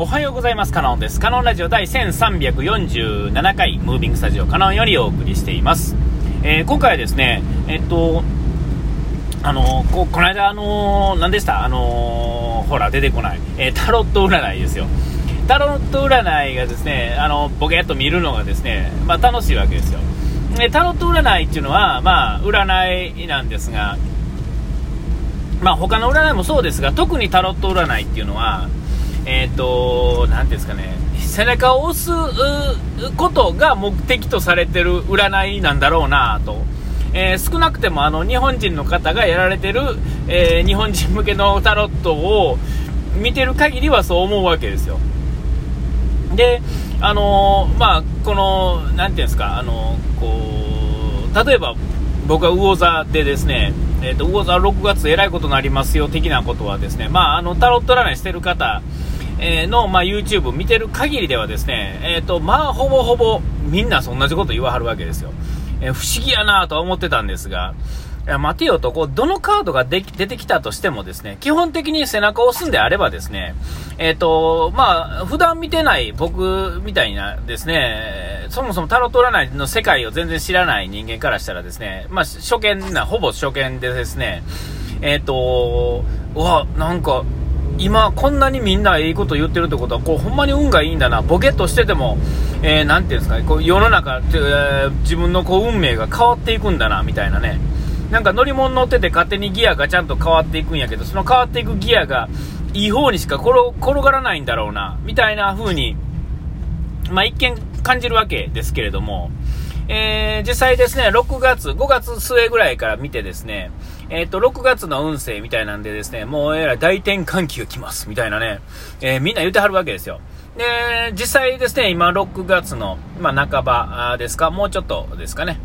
おはようございます。カノンです。カノンラジオ第1347回、ムービングスタジオカノンよりお送りしています。えー、今回はですね、えっと、あのこ、この間、あの何でした？あのほら、出てこない。えー、タロット占いですよ。タロット占いがですね、あの、ボケっと見るのがですね、まあ、楽しいわけですよ。でタロット占いっていうのは、まあ、占いなんですが、まあ、他の占いもそうですが、特にタロット占いっていうのは、えっ、ー、と、なんていうんですかね、背中を押すことが目的とされてる占いなんだろうなと。えー、少なくてもあの日本人の方がやられてる、えー、日本人向けのタロットを見てる限りはそう思うわけですよ。で、あのー、まあ、この、なんていうんですか、あのこう、例えば僕は魚座でですね、えっ、と、魚座6月えらいことになりますよ的なことはですね、まあ、あの、タロット占いしてる方、えの、まあ、YouTube 見てる限りではですね、えっ、ー、と、まあ、ほぼほぼみんな同じこと言わはるわけですよ。えー、不思議やなとは思ってたんですが、いや待てよと、こう、どのカードが出てきたとしてもですね、基本的に背中を押すんであればですね、えっ、ー、と、まあ、普段見てない僕みたいなですね、そもそもタロット占いの世界を全然知らない人間からしたらですね、まあ、初見な、ほぼ初見でですね、えっ、と、うわ、なんか、今こんなにみんないいこと言ってるってことは、こう、ほんまに運がいいんだな。ボケっとしてても、えー、ていうんですかね、こう、世の中、えー、自分のこう、運命が変わっていくんだな、みたいなね。なんか乗り物乗ってて勝手にギアがちゃんと変わっていくんやけど、その変わっていくギアが、いい方にしか転がらないんだろうな、みたいな風に、まあ、一見感じるわけですけれども、えー、実際ですね、6月、5月末ぐらいから見てですね、えっ、ー、と、6月の運勢みたいなんでですね、もうえらい大転換期が来ます、みたいなね、えー、みんな言ってはるわけですよ。で、実際ですね、今6月の、まあ、半ばですか、もうちょっとですかね、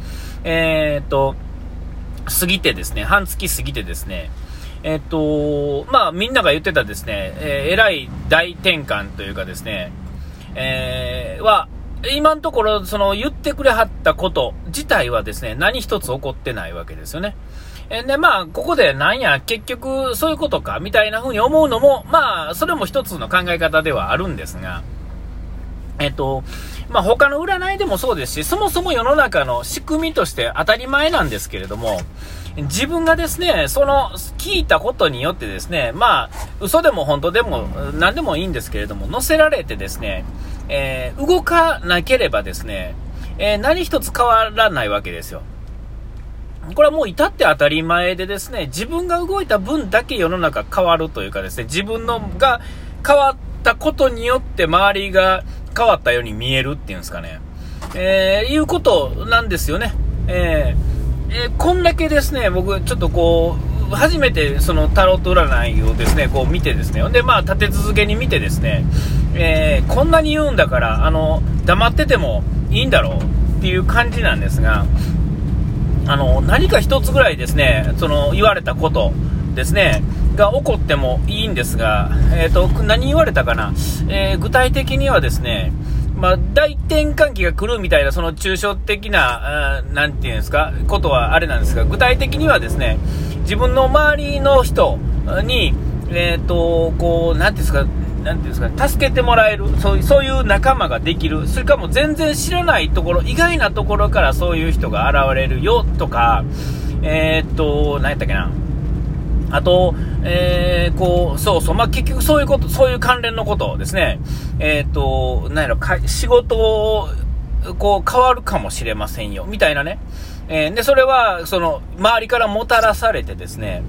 えっ、ー、と、過ぎてですね、半月過ぎてですね、えっ、と、まあ、みんなが言ってたですね、えー、えらい大転換というかですね、えー、は、今のところ、その言ってくれはったこと自体はですね、何一つ起こってないわけですよね。えで、まあ、ここでなんや、結局そういうことか、みたいな風に思うのも、まあ、それも一つの考え方ではあるんですが、えっと、まあ、他の占いでもそうですし、そもそも世の中の仕組みとして当たり前なんですけれども、自分がですね、その聞いたことによってですね、まあ、嘘でも本当でも何でもいいんですけれども、載せられてですね、えー、動かなければですね、えー、何一つ変わらないわけですよ。これはもう至って当たり前でですね、自分が動いた分だけ世の中変わるというかですね、自分のが変わったことによって周りが変わったように見えるっていうんですかね。えー、いうことなんですよね。えー、えー、こんだけですね、僕ちょっとこう、初めてそのタロット占いをですね、こう見てですね、で、まあ立て続けに見てですね、えー、こんなに言うんだから、あの、黙っててもいいんだろうっていう感じなんですが、あの、何か一つぐらいですね、その、言われたことですね、が起こってもいいんですが、えっ、ー、と、何言われたかな、えー、具体的にはですね、まあ、大転換期が来るみたいな、その抽象的な、なんていうんですか、ことはあれなんですが、具体的にはですね、自分の周りの人に、えっ、ー、と、こう、なんていうんですか、なんていうんですか、助けてもらえる、そうそういう仲間ができる、それかも全然知らないところ、意外なところからそういう人が現れるよとか、えー、っと、何やったっけな。あと、えー、こう、そうそう、まあ、結局そういうこと、そういう関連のことですね。えー、っと、何やろ、仕事を、こう、変わるかもしれませんよ、みたいなね。えー、で、それは、その、周りからもたらされてですね、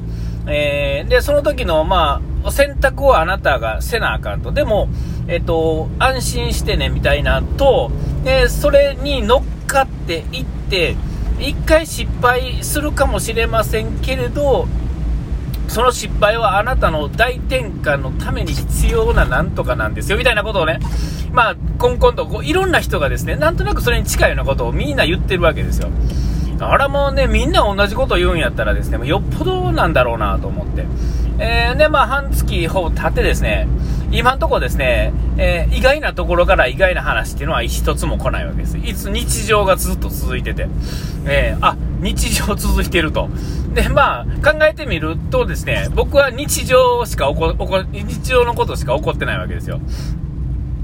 えー、で、その時の、まあ、選択をあなたがせなあかんと。でも、えっ、ー、と、安心してね、みたいなと、えー、それに乗っかっていって、一回失敗するかもしれませんけれど、その失敗はあなたの大転換のために必要ななんとかなんですよ、みたいなことをね、まあ、こんこんとこういろんな人がですね、なんとなくそれに近いようなことをみんな言ってるわけですよ。あれもね、みんな同じこと言うんやったらですね、よっぽどなんだろうなと思って。えー、で、まあ、半月ほぼ経ってですね、今んとこですね、えー、意外なところから意外な話っていうのは一つも来ないわけです。いつ日常がずっと続いてて、えー、あ、日常続いてると。で、まあ、考えてみるとですね、僕は日常しか起こ、起こ日常のことしか起こってないわけですよ。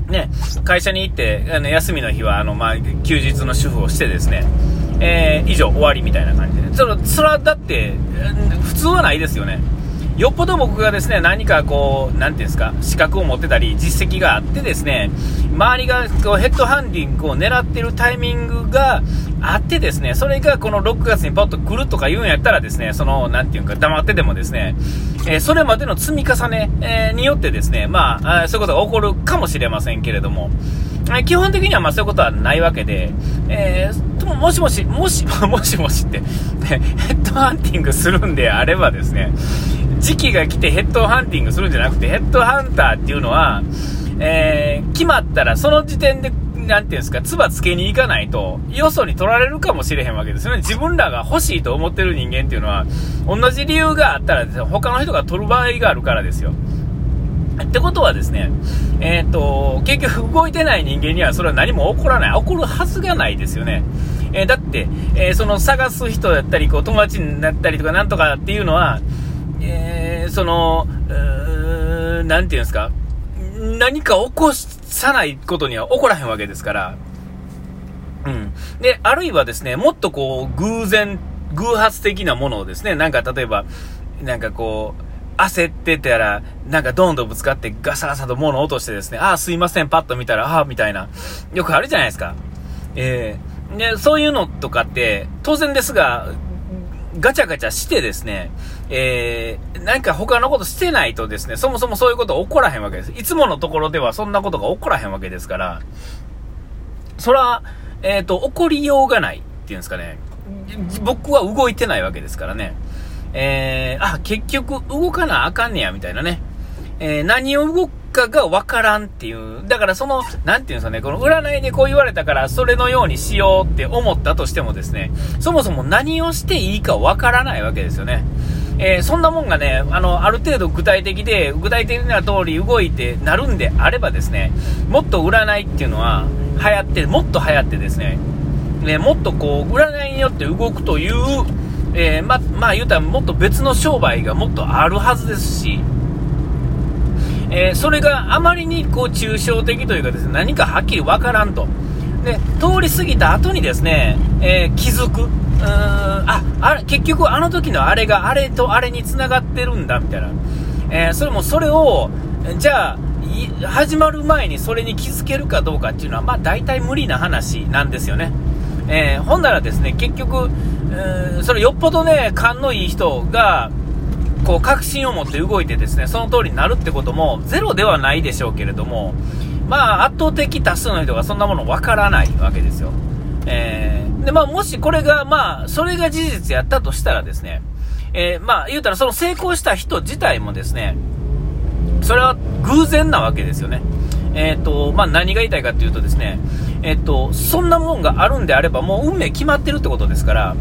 ね、会社に行って、あの休みの日はあの、まあ、休日の主婦をしてですね、えー、以上終わりみたいな感じで、そのそれはだって、普通はないですよね。よっぽど僕がですね、何かこう、なんていうんですか、資格を持ってたり、実績があってですね、周りがこうヘッドハンディングを狙ってるタイミングがあってですね、それがこの6月にパッと来るとか言うんやったらですね、その、なんていうか、黙ってでもですね、えー、それまでの積み重ね、えー、によってですね、まあ、そういうことが起こるかもしれませんけれども、基本的にはまあそういうことはないわけで、えー、もしもし、もし、もしもしって、ヘッドハンティングするんであればですね、時期が来てヘッドハンティングするんじゃなくて、ヘッドハンターっていうのは、えー、決まったらその時点で、なんていうんですか、唾つけに行かないと、よそに取られるかもしれへんわけですよね。自分らが欲しいと思ってる人間っていうのは、同じ理由があったらね、他の人が取る場合があるからですよ。ってことはですね、えっ、ー、と、結局動いてない人間にはそれは何も起こらない。起こるはずがないですよね。えー、だって、えー、その探す人だったり、こう友達になったりとかなんとかっていうのは、え、その、うなんていうんですか、何か起こさないことには起こらへんわけですから、うん。で、あるいはですね、もっとこう、偶然、偶発的なものをですね、なんか例えば、なんかこう、焦ってたら、なんかどんどんぶつかってガサガサと物落としてですね、ああ、すいません、パッと見たら、ああ、みたいな、よくあるじゃないですか。えー、で、そういうのとかって、当然ですが、ガチャガチャしてですね、えー、なんか他のことしてないとですね、そもそもそういうこと起こらへんわけです。いつものところではそんなことが起こらへんわけですから、それは、えっ、ー、と、起こりようがないっていうんですかね。僕は動いてないわけですからね。えー、あ、結局動かなあかんねや、みたいなね。えー、何を動くかがわからんっていう。だからその、なんていうんですかね、この占いでこう言われたから、それのようにしようって思ったとしてもですね、そもそも何をしていいかわからないわけですよね。えー、そんなもんがね、あの、ある程度具体的で、具体的な通り動いてなるんであればですね、もっと占いっていうのは流行って、もっと流行ってですね、ね、もっとこう、占いによって動くという、えー、ま、まあ言うたらもっと別の商売がもっとあるはずですし、えー、それがあまりにこう抽象的というかですね、何かはっきりわからんと。で、通り過ぎた後にですね、えー、気づく。うーん、あ、あ、結局あの時のあれがあれとあれに繋がってるんだ、みたいな。え、それもそれを、じゃあ、始まる前にそれに気づけるかどうかっていうのは、まあ大体無理な話なんですよね。えー、ほんならですね、結局、それよっぽどね、勘のいい人が、こう、確信を持って動いてですね、その通りになるってことも、ゼロではないでしょうけれども、まあ、圧倒的多数の人がそんなものわからないわけですよ。えー、で、まあ、もしこれが、まあ、それが事実やったとしたらですね、えー、まあ、言うたらその成功した人自体もですね、それは偶然なわけですよね。えっ、ー、と、まあ、何が言いたいかっていうとですね、えっ、と、そんなもんがあるんであれば、もう運命決まってるってことですから、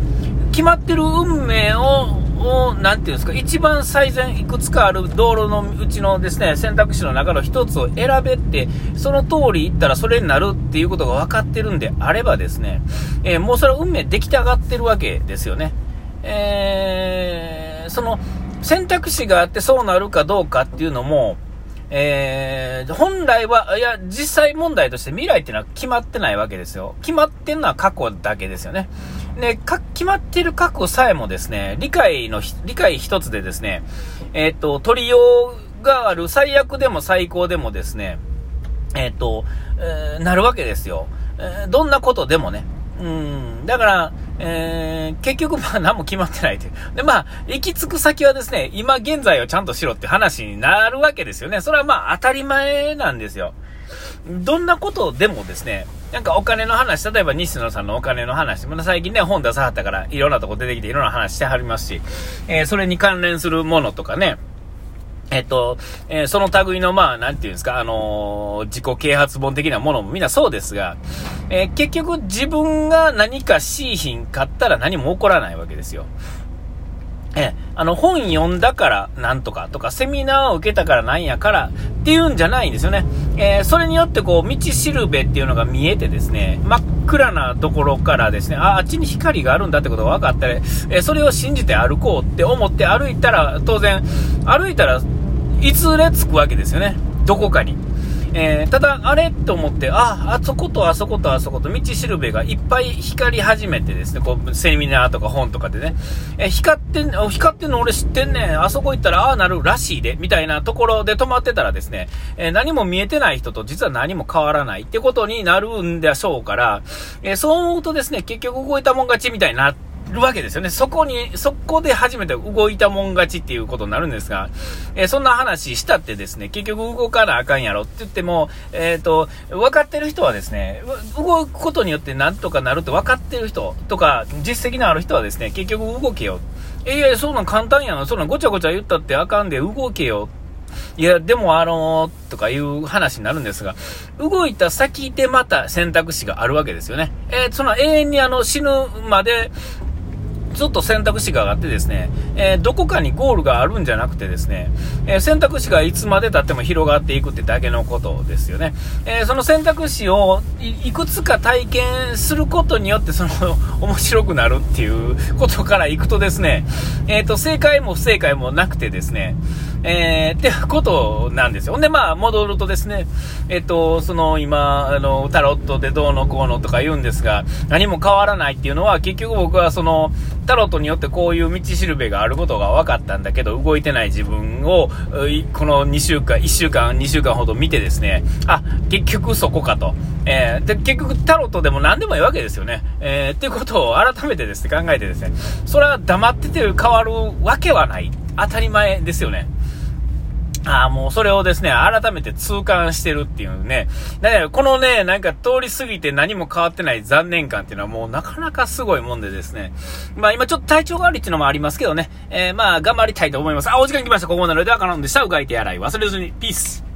決まってる運命を、をなんていうんですか、一番最善いくつかある道路のうちのですね、選択肢の中の一つを選べって、その通り行ったらそれになるっていうことが分かってるんであればですね、えー、もうそれは運命出来上がってるわけですよね。えー、その、選択肢があってそうなるかどうかっていうのも、えー、本来は、いや、実際問題として未来っていうのは決まってないわけですよ。決まってるのは過去だけですよね。で、か、決まってる過去さえもですね、理解の、理解一つでですね、えっ、ー、と、取りようがある最悪でも最高でもですね、えっ、ー、と、えー、なるわけですよ。えどんなことでもね。うん、だから、えー、結局まあ何も決まってないという。で、まあ、行き着く先はですね、今現在をちゃんとしろって話になるわけですよね。それはまあ当たり前なんですよ。どんなことでもですね、なんかお金の話、例えば西野さんのお金の話、ま最近ね、本出さはったから、いろんなとこ出てきていろんな話してはりますし、えー、それに関連するものとかね、えっと、えー、その類の、まあ、なんていうんですか、あのー、自己啓発本的なものもみんなそうですが、えー、結局自分が何かしいひんかったら何も起こらないわけですよ。えあの、本読んだからなんとかとか、セミナーを受けたからなんやからっていうんじゃないんですよね。え、それによってこう、道しるべっていうのが見えてですね、真っ暗なところからですね、あ、あっちに光があるんだってことが分かったら、え、それを信じて歩こうって思って歩いたら、当然、歩いたらいつれ着くわけですよね。どこかに。えー、ただ、あれと思って、あ、あそことあそことあそこと道しるべがいっぱい光り始めてですね、こう、セミナーとか本とかでね、えー、光ってん、光ってんの俺知ってんねん、あそこ行ったらああなるらしいで、みたいなところで止まってたらですね、えー、何も見えてない人と実は何も変わらないってことになるんでしょうから、えそう思うとですね、結局動いたもん勝ちみたいになって、るわけですよね。そこに、そこで初めて動いたもん勝ちっていうことになるんですが、えー、そんな話したってですね、結局動かなあかんやろって言っても、えっ、ー、と、分かってる人はですね、動くことによってなんとかなるって分かってる人とか、実績のある人はですね、結局動けよ。えー、いや、そんなん簡単やな。そんなんごちゃごちゃ言ったってあかんで動けよ。いや、でもあのー、とかいう話になるんですが、動いた先でまた選択肢があるわけですよね。えー、その永遠にあの死ぬまでずっと選択肢が上がってですね、えー、どこかにゴールがあるんじゃなくてですね、えー、選択肢がいつまでたっても広がっていくってだけのことですよね。えー、その選択肢をいくつか体験することによってその 面白くなるっていうことからいくとですね、えっ、と、正解も不正解もなくてですね、えー、ってことなんですよ。で、まあ、戻るとですね、えっと、その今、あの、タロットでどうのこうのとか言うんですが、何も変わらないっていうのは、結局僕はその、タロットによってこういう道しるべがあることが分かったんだけど、動いてない自分を、この2週間、1週間、2週間ほど見てですね、あ、結局そこかと。えー、で、結局タロットでも何でもいいわけですよね。えー、っていうことを改めてですね、考えてですね、それは黙ってて変わるわけはない。当たり前ですよね。ああ、もうそれをですね、改めて痛感してるっていうね。だからこのね、なんか通り過ぎて何も変わってない残念感っていうのはもうなかなかすごいもんでですね。まあ今ちょっと体調が悪いっていうのもありますけどね。えー、まあ頑張りたいと思います。あ、お時間来ました。ここまでのでは、かのんでした。うがいて洗い忘れずに。ピース。